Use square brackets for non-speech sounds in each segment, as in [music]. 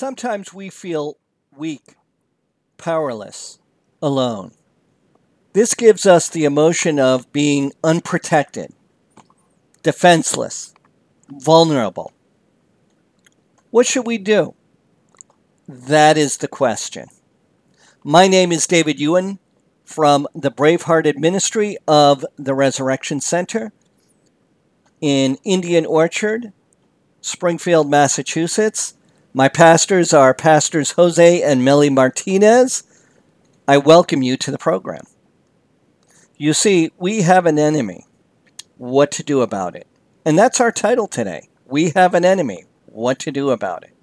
Sometimes we feel weak, powerless, alone. This gives us the emotion of being unprotected, defenseless, vulnerable. What should we do? That is the question. My name is David Ewan from the Bravehearted Ministry of the Resurrection Center in Indian Orchard, Springfield, Massachusetts. My pastors are Pastors Jose and Melly Martinez. I welcome you to the program. You see, we have an enemy. What to do about it? And that's our title today. We have an enemy. What to do about it?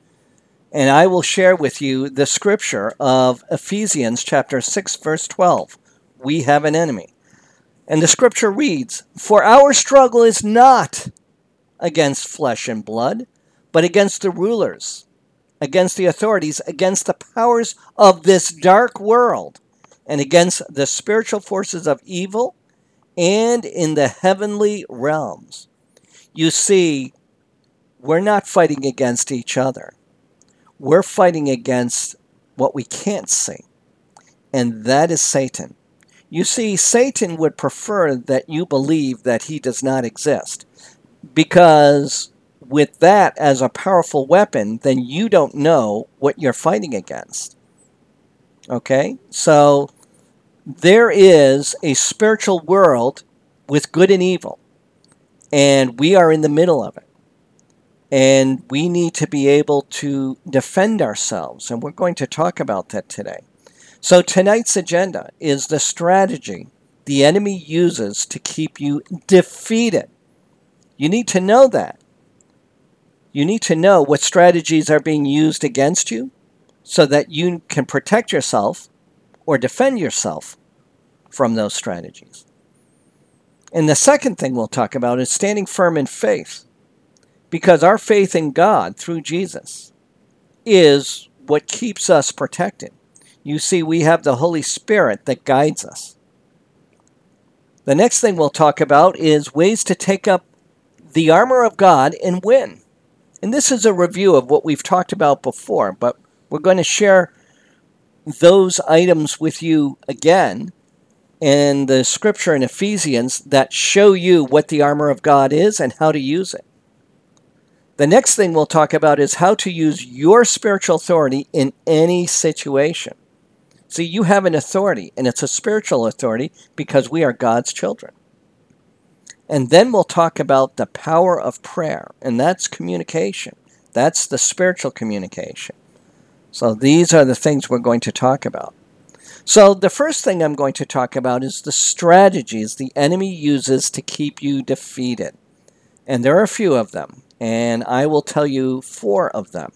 And I will share with you the scripture of Ephesians chapter 6 verse 12. We have an enemy. And the scripture reads, For our struggle is not against flesh and blood, but against the rulers, against the authorities, against the powers of this dark world, and against the spiritual forces of evil and in the heavenly realms. You see, we're not fighting against each other. We're fighting against what we can't see, and that is Satan. You see, Satan would prefer that you believe that he does not exist because with that as a powerful weapon, then you don't know what you're fighting against. Okay? So there is a spiritual world with good and evil, and we are in the middle of it. And we need to be able to defend ourselves, and we're going to talk about that today. So, tonight's agenda is the strategy the enemy uses to keep you defeated. You need to know that. You need to know what strategies are being used against you so that you can protect yourself or defend yourself from those strategies. And the second thing we'll talk about is standing firm in faith. Because our faith in God through Jesus is what keeps us protected. You see, we have the Holy Spirit that guides us. The next thing we'll talk about is ways to take up the armor of God and win. And this is a review of what we've talked about before, but we're going to share those items with you again in the scripture in Ephesians that show you what the armor of God is and how to use it. The next thing we'll talk about is how to use your spiritual authority in any situation. See, you have an authority, and it's a spiritual authority because we are God's children. And then we'll talk about the power of prayer, and that's communication. That's the spiritual communication. So these are the things we're going to talk about. So the first thing I'm going to talk about is the strategies the enemy uses to keep you defeated. And there are a few of them, and I will tell you four of them.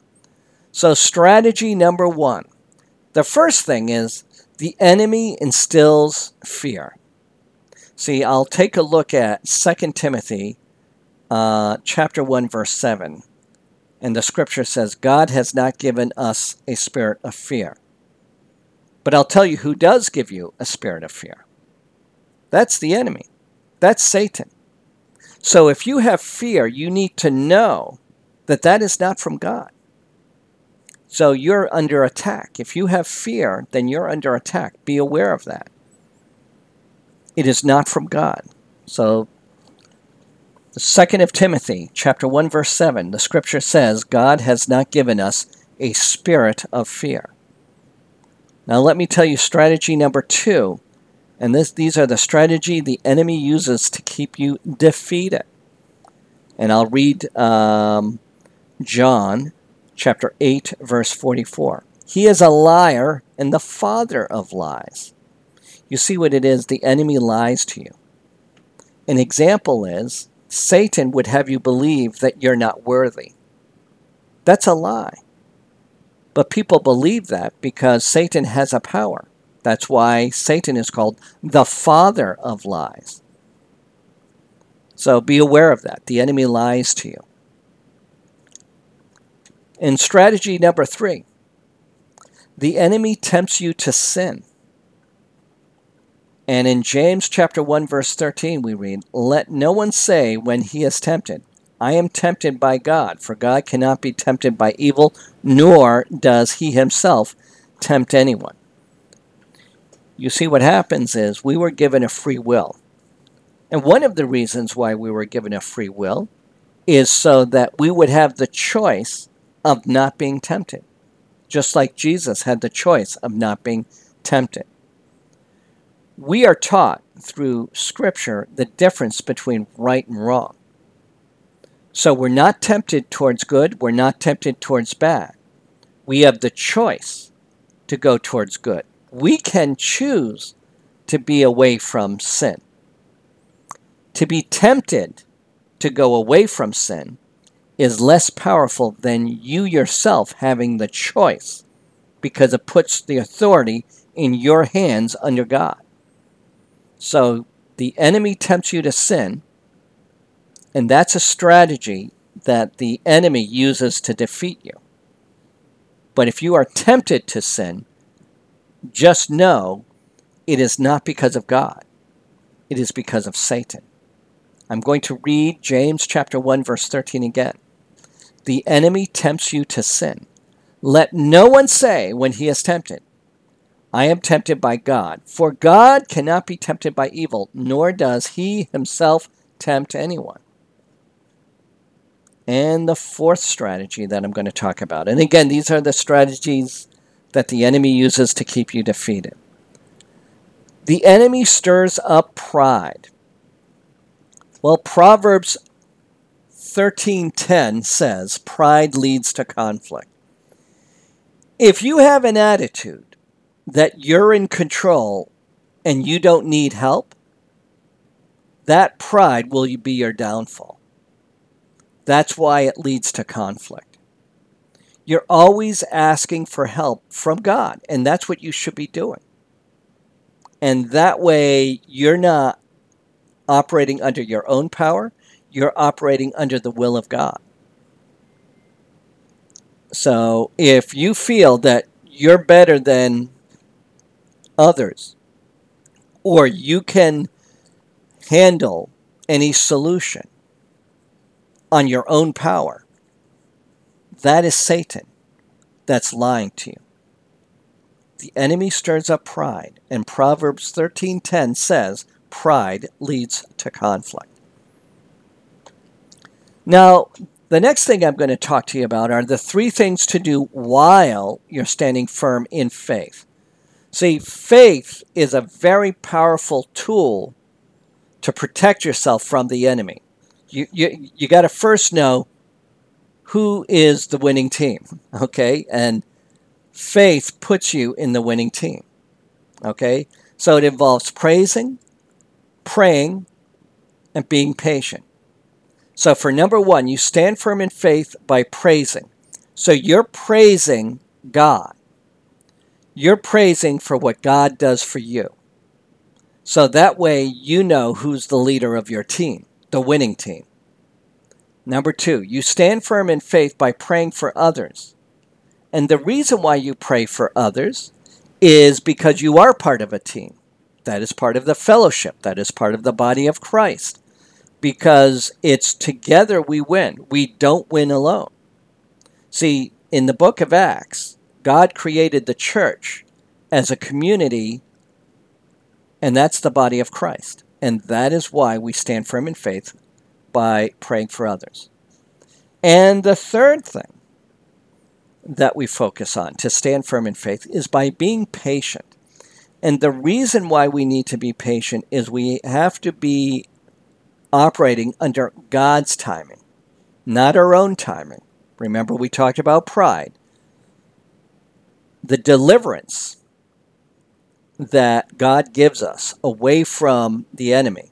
So, strategy number one the first thing is the enemy instills fear. See, I'll take a look at 2 Timothy uh, chapter 1, verse 7. And the scripture says, God has not given us a spirit of fear. But I'll tell you who does give you a spirit of fear. That's the enemy. That's Satan. So if you have fear, you need to know that that is not from God. So you're under attack. If you have fear, then you're under attack. Be aware of that. It is not from God. So the second of Timothy, chapter 1 verse 7, the scripture says, God has not given us a spirit of fear. Now let me tell you strategy number 2. And this, these are the strategy the enemy uses to keep you defeated. And I'll read um, John chapter 8, verse 44. He is a liar and the father of lies. You see what it is? The enemy lies to you. An example is Satan would have you believe that you're not worthy. That's a lie. But people believe that because Satan has a power. That's why Satan is called the father of lies. So be aware of that. The enemy lies to you. In strategy number three, the enemy tempts you to sin. And in James chapter 1 verse 13 we read, "Let no one say when he is tempted, I am tempted by God, for God cannot be tempted by evil, nor does he himself tempt anyone. You see, what happens is we were given a free will. And one of the reasons why we were given a free will is so that we would have the choice of not being tempted, just like Jesus had the choice of not being tempted. We are taught through Scripture the difference between right and wrong. So we're not tempted towards good, we're not tempted towards bad. We have the choice to go towards good. We can choose to be away from sin. To be tempted to go away from sin is less powerful than you yourself having the choice because it puts the authority in your hands under God. So the enemy tempts you to sin, and that's a strategy that the enemy uses to defeat you. But if you are tempted to sin, just know it is not because of God, it is because of Satan. I'm going to read James chapter 1 verse 13 again. The enemy tempts you to sin. Let no one say when he is tempted, I am tempted by God. For God cannot be tempted by evil, nor does he himself tempt anyone. And the fourth strategy that I'm going to talk about. And again, these are the strategies that the enemy uses to keep you defeated. The enemy stirs up pride. Well, Proverbs 13:10 says, "Pride leads to conflict." If you have an attitude that you're in control and you don't need help, that pride will be your downfall. That's why it leads to conflict. You're always asking for help from God, and that's what you should be doing. And that way, you're not operating under your own power, you're operating under the will of God. So if you feel that you're better than others, or you can handle any solution on your own power, that is Satan that's lying to you. The enemy stirs up pride, and Proverbs 13:10 says, pride leads to conflict. Now, the next thing I'm going to talk to you about are the three things to do while you're standing firm in faith. See, faith is a very powerful tool to protect yourself from the enemy. You, you, you got to first know who is the winning team, [laughs] okay? And faith puts you in the winning team, okay? So it involves praising, praying, and being patient. So, for number one, you stand firm in faith by praising. So, you're praising God. You're praising for what God does for you. So that way you know who's the leader of your team, the winning team. Number two, you stand firm in faith by praying for others. And the reason why you pray for others is because you are part of a team. That is part of the fellowship. That is part of the body of Christ. Because it's together we win. We don't win alone. See, in the book of Acts, God created the church as a community, and that's the body of Christ. And that is why we stand firm in faith by praying for others. And the third thing that we focus on to stand firm in faith is by being patient. And the reason why we need to be patient is we have to be operating under God's timing, not our own timing. Remember, we talked about pride. The deliverance that God gives us away from the enemy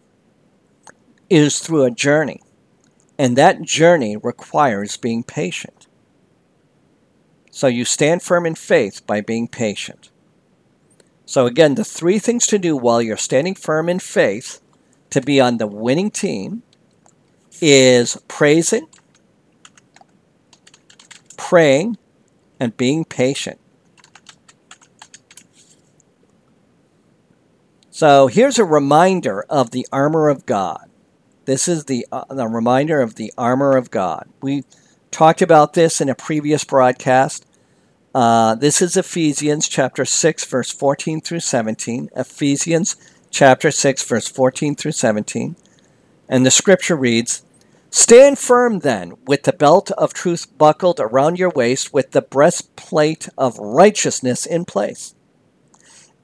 is through a journey. And that journey requires being patient. So you stand firm in faith by being patient. So, again, the three things to do while you're standing firm in faith to be on the winning team is praising, praying, and being patient. So, here's a reminder of the armor of God This is the, uh, the reminder of the armor of God. We talked about this in a previous broadcast. Uh, this is Ephesians chapter 6, verse 14 through 17. Ephesians chapter 6, verse 14 through 17. And the scripture reads Stand firm then, with the belt of truth buckled around your waist, with the breastplate of righteousness in place,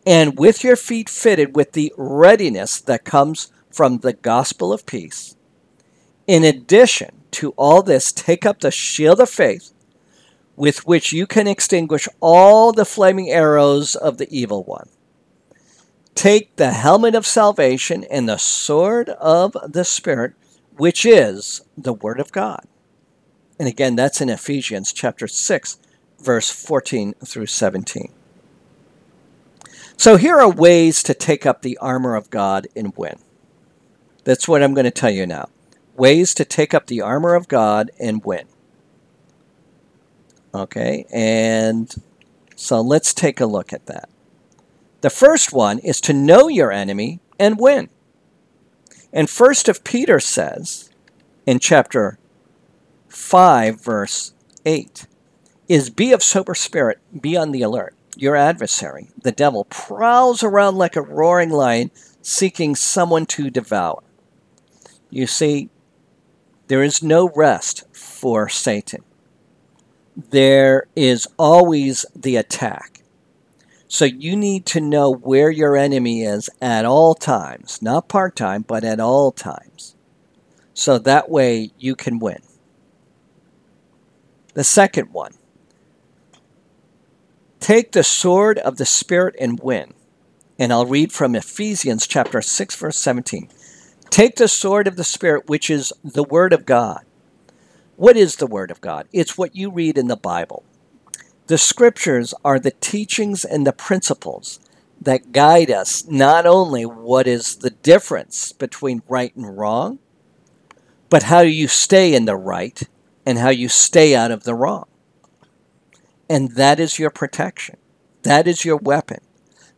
and with your feet fitted with the readiness that comes from the gospel of peace. In addition to all this, take up the shield of faith, with which you can extinguish all the flaming arrows of the evil one. Take the helmet of salvation and the sword of the Spirit which is the Word of God. And again, that's in Ephesians chapter 6, verse 14 through 17. So here are ways to take up the armor of God and win. That's what I'm going to tell you now. Ways to take up the armor of God and win. Okay, and so let's take a look at that. The first one is to know your enemy and win. And first of Peter says in chapter 5, verse 8, is be of sober spirit, be on the alert. Your adversary, the devil, prowls around like a roaring lion, seeking someone to devour. You see, there is no rest for Satan. There is always the attack. So you need to know where your enemy is at all times, not part time, but at all times. So that way you can win. The second one take the sword of the Spirit and win. And I'll read from Ephesians chapter 6, verse 17. Take the sword of the Spirit, which is the Word of God. What is the Word of God? It's what you read in the Bible. The scriptures are the teachings and the principles that guide us not only what is the difference between right and wrong, but how you stay in the right and how you stay out of the wrong. And that is your protection. That is your weapon.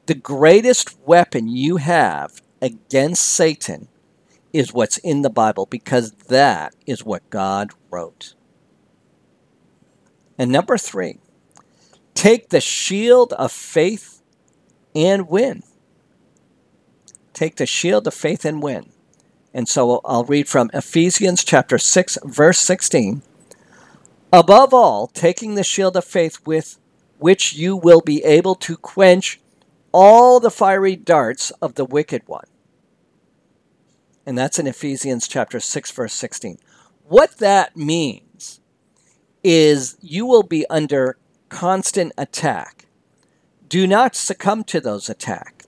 The greatest weapon you have against Satan is what's in the Bible because that is what God wrote. And number three, Take the shield of faith and win. Take the shield of faith and win. And so I'll read from Ephesians chapter 6 verse 16. Above all, taking the shield of faith with which you will be able to quench all the fiery darts of the wicked one. And that's in Ephesians chapter 6 verse 16. What that means is you will be under constant attack. Do not succumb to those attacks.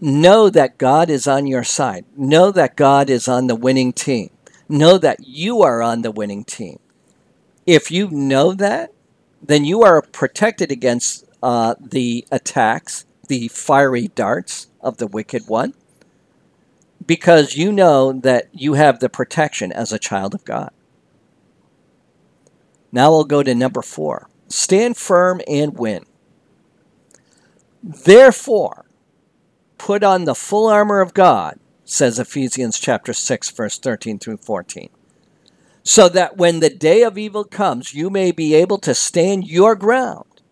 Know that God is on your side. Know that God is on the winning team. Know that you are on the winning team. If you know that, then you are protected against uh, the attacks, the fiery darts of the wicked one, because you know that you have the protection as a child of God. Now we'll go to number four stand firm and win. Therefore, put on the full armor of God, says Ephesians chapter 6 verse 13 through 14. So that when the day of evil comes, you may be able to stand your ground.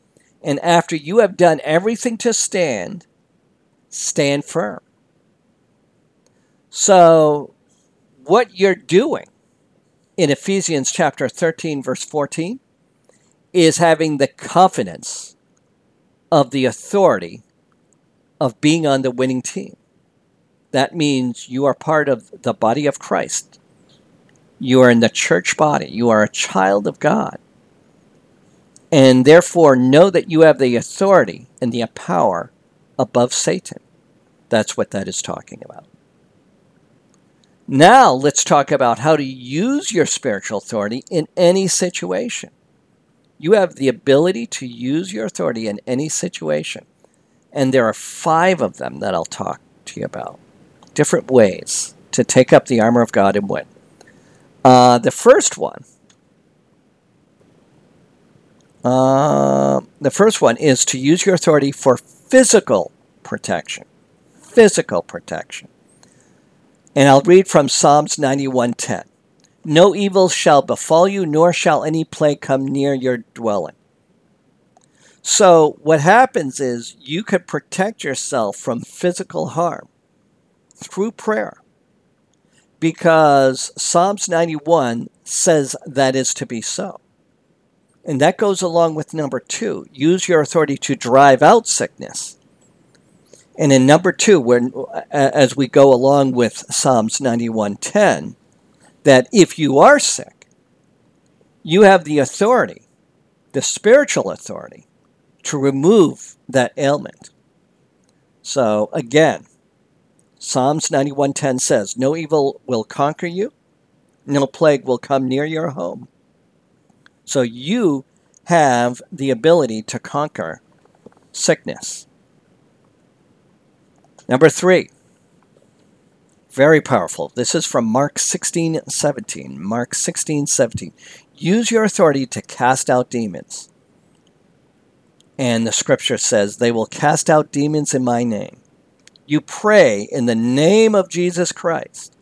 And after you have done everything to stand, stand firm. So, what you're doing in Ephesians chapter 13, verse 14, is having the confidence of the authority of being on the winning team. That means you are part of the body of Christ. You are in the church body. You are a child of God. And therefore, know that you have the authority and the power above Satan. That's what that is talking about. Now, let's talk about how to use your spiritual authority in any situation. You have the ability to use your authority in any situation. And there are five of them that I'll talk to you about. Different ways to take up the armor of God and win. Uh, the first one, uh, the first one is to use your authority for physical protection. Physical protection. And I'll read from Psalms 91:10. No evil shall befall you, nor shall any plague come near your dwelling. So, what happens is you can protect yourself from physical harm through prayer because Psalms 91 says that is to be so. And that goes along with number two use your authority to drive out sickness. And in number two, when, as we go along with Psalms 91:10, that if you are sick, you have the authority, the spiritual authority, to remove that ailment. So again, Psalms 91:10 says, "No evil will conquer you, no plague will come near your home." So you have the ability to conquer sickness. Number 3. Very powerful. This is from Mark 16, 17. Mark 16, 17. Use your authority to cast out demons. And the scripture says, They will cast out demons in my name you pray in the name of Jesus Christ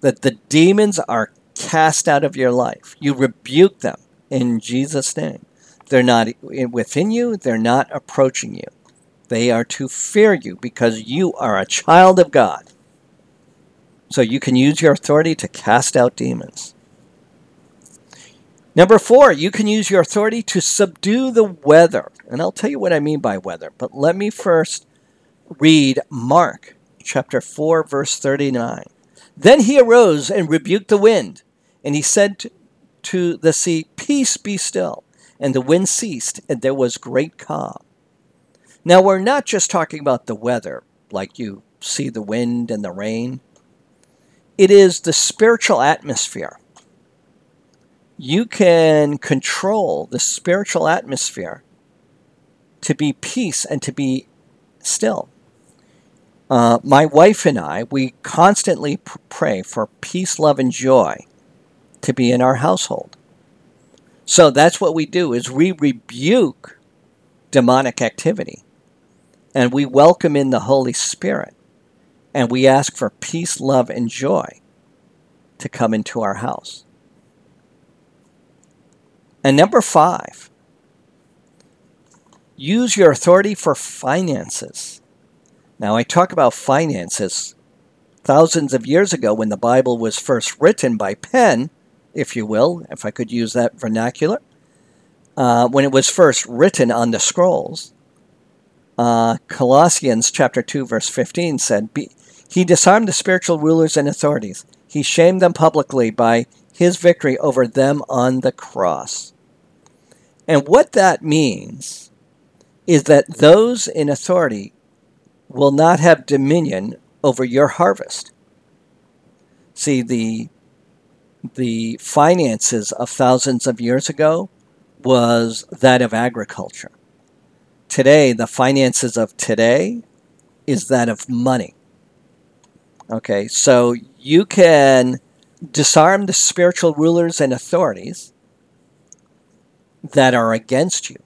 that the demons are cast out of your life. You rebuke them in Jesus' name. They're not within you, they're not approaching you. They are to fear you because you are a child of God. So you can use your authority to cast out demons. Number four, you can use your authority to subdue the weather. And I'll tell you what I mean by weather. But let me first read Mark chapter 4, verse 39. Then he arose and rebuked the wind, and he said to the sea, Peace be still. And the wind ceased, and there was great calm. Now, we're not just talking about the weather, like you see the wind and the rain. It is the spiritual atmosphere. You can control the spiritual atmosphere to be peace and to be still. Uh, my wife and I, we constantly pray for peace, love, and joy to be in our household. So that's what we do is we rebuke demonic activity and we welcome in the Holy Spirit and we ask for peace, love, and joy to come into our house. And number five, use your authority for finances. Now, I talk about finances thousands of years ago when the Bible was first written by pen, if you will, if I could use that vernacular. Uh, when it was first written on the scrolls, uh, Colossians chapter 2, verse 15 said, He disarmed the spiritual rulers and authorities. He shamed them publicly by his victory over them on the cross. And what that means is that those in authority will not have dominion over your harvest. See, the, the finances of thousands of years ago was that of agriculture. Today, the finances of today is that of money. Okay, so you can disarm the spiritual rulers and authorities that are against you.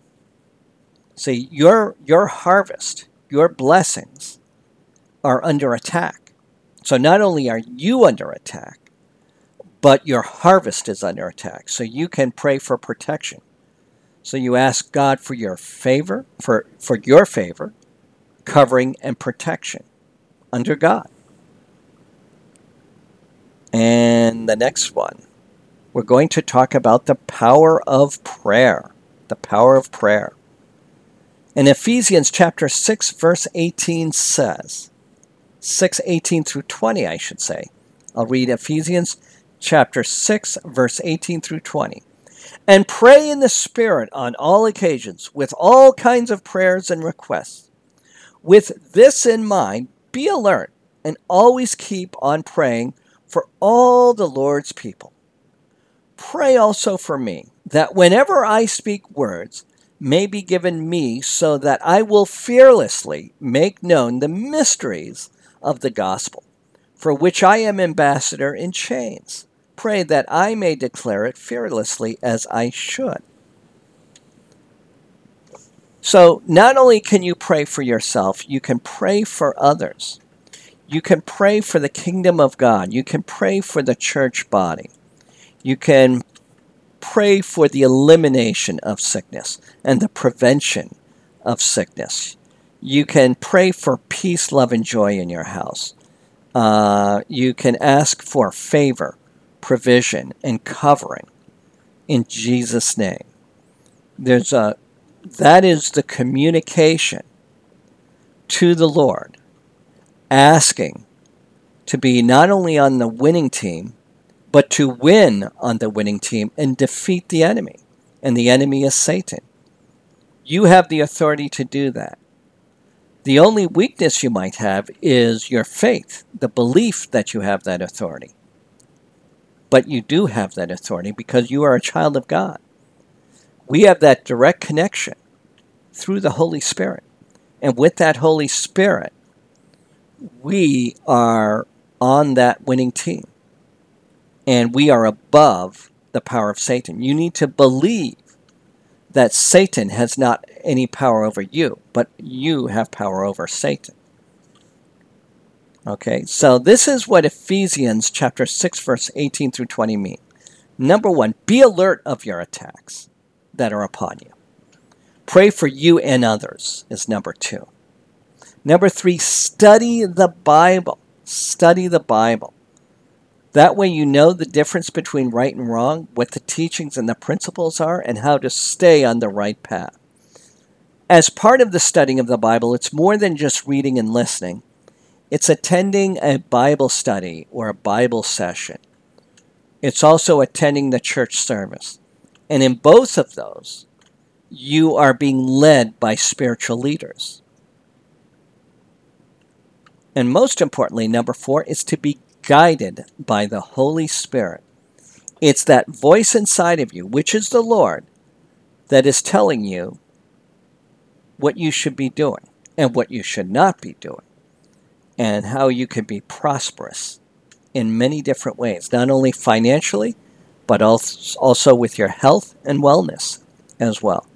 See, your, your harvest your blessings are under attack. So not only are you under attack, but your harvest is under attack. So you can pray for protection. So you ask God for your favor, for, for your favor, covering and protection under God. And the next one, we're going to talk about the power of prayer. The power of prayer. In Ephesians chapter 6 verse 18 says, 6 18 through 20 I should say. I'll read Ephesians chapter 6 verse 18 through 20. And pray in the Spirit on all occasions with all kinds of prayers and requests. With this in mind, be alert and always keep on praying for all the Lord's people. Pray also for me, that whenever I speak words, may be given me so that I will fearlessly make known the mysteries of the gospel, for which I am ambassador in chains. Pray that I may declare it fearlessly as I should. So, not only can you pray for yourself, you can pray for others. You can pray for the kingdom of God. You can pray for the church body. You can pray for the elimination of sickness and the prevention of sickness. You can pray for peace, love, and joy in your house. Uh, you can ask for favor, provision, and covering in Jesus' name. There's a that is the communication to the Lord asking to be not only on the winning team, but to win on the winning team and defeat the enemy. And the enemy is Satan. You have the authority to do that. The only weakness you might have is your faith, the belief that you have that authority. But you do have that authority because you are a child of God. We have that direct connection through the Holy Spirit. And with that Holy Spirit, we are on that winning team and we are above the power of Satan. You need to believe that Satan has not any power over you, but you have power over Satan. Okay, so this is what Ephesians chapter 6, verse 18 through 20 mean. Number one, be alert of your attacks that are upon you. Pray for you and others, is number two. Number three, study the Bible. Study the Bible. That way, you know the difference between right and wrong, what the teachings and the principles are, and how to stay on the right path. As part of the studying of the Bible, it's more than just reading and listening, it's attending a Bible study or a Bible session. It's also attending the church service. And in both of those, you are being led by spiritual leaders. And most importantly, number four is to be guided by the Holy Spirit. It's that voice inside of you, which is the Lord, that is telling you what you should be doing and what you should not be doing, and how you can be prosperous in many different ways, not only financially, but also with your health and wellness as well.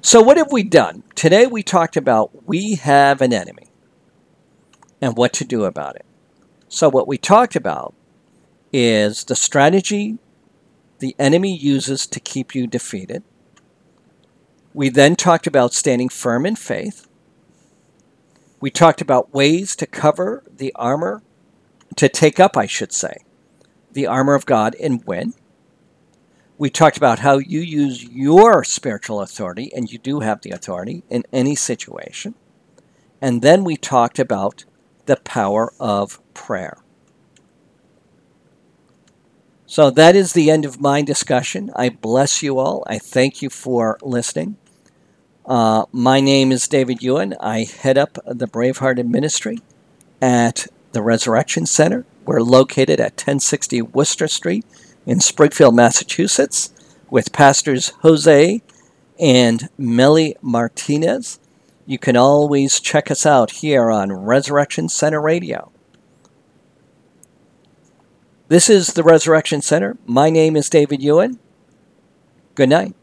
So, what have we done? Today we talked about we have an enemy and what to do about it. So, what we talked about is the strategy the enemy uses to keep you defeated. We then talked about standing firm in faith. We talked about ways to cover the armor, to take up, I should say, the armor of God and win. We talked about how you use your spiritual authority, and you do have the authority in any situation. And then we talked about the power of prayer. So that is the end of my discussion. I bless you all. I thank you for listening. Uh, my name is David Ewan. I head up the Bravehearted Ministry at the Resurrection Center. We're located at 1060 Worcester Street in Springfield, Massachusetts, with pastors Jose and Melly Martinez. You can always check us out here on Resurrection Center Radio. This is the Resurrection Center. My name is David Ewan. Good night.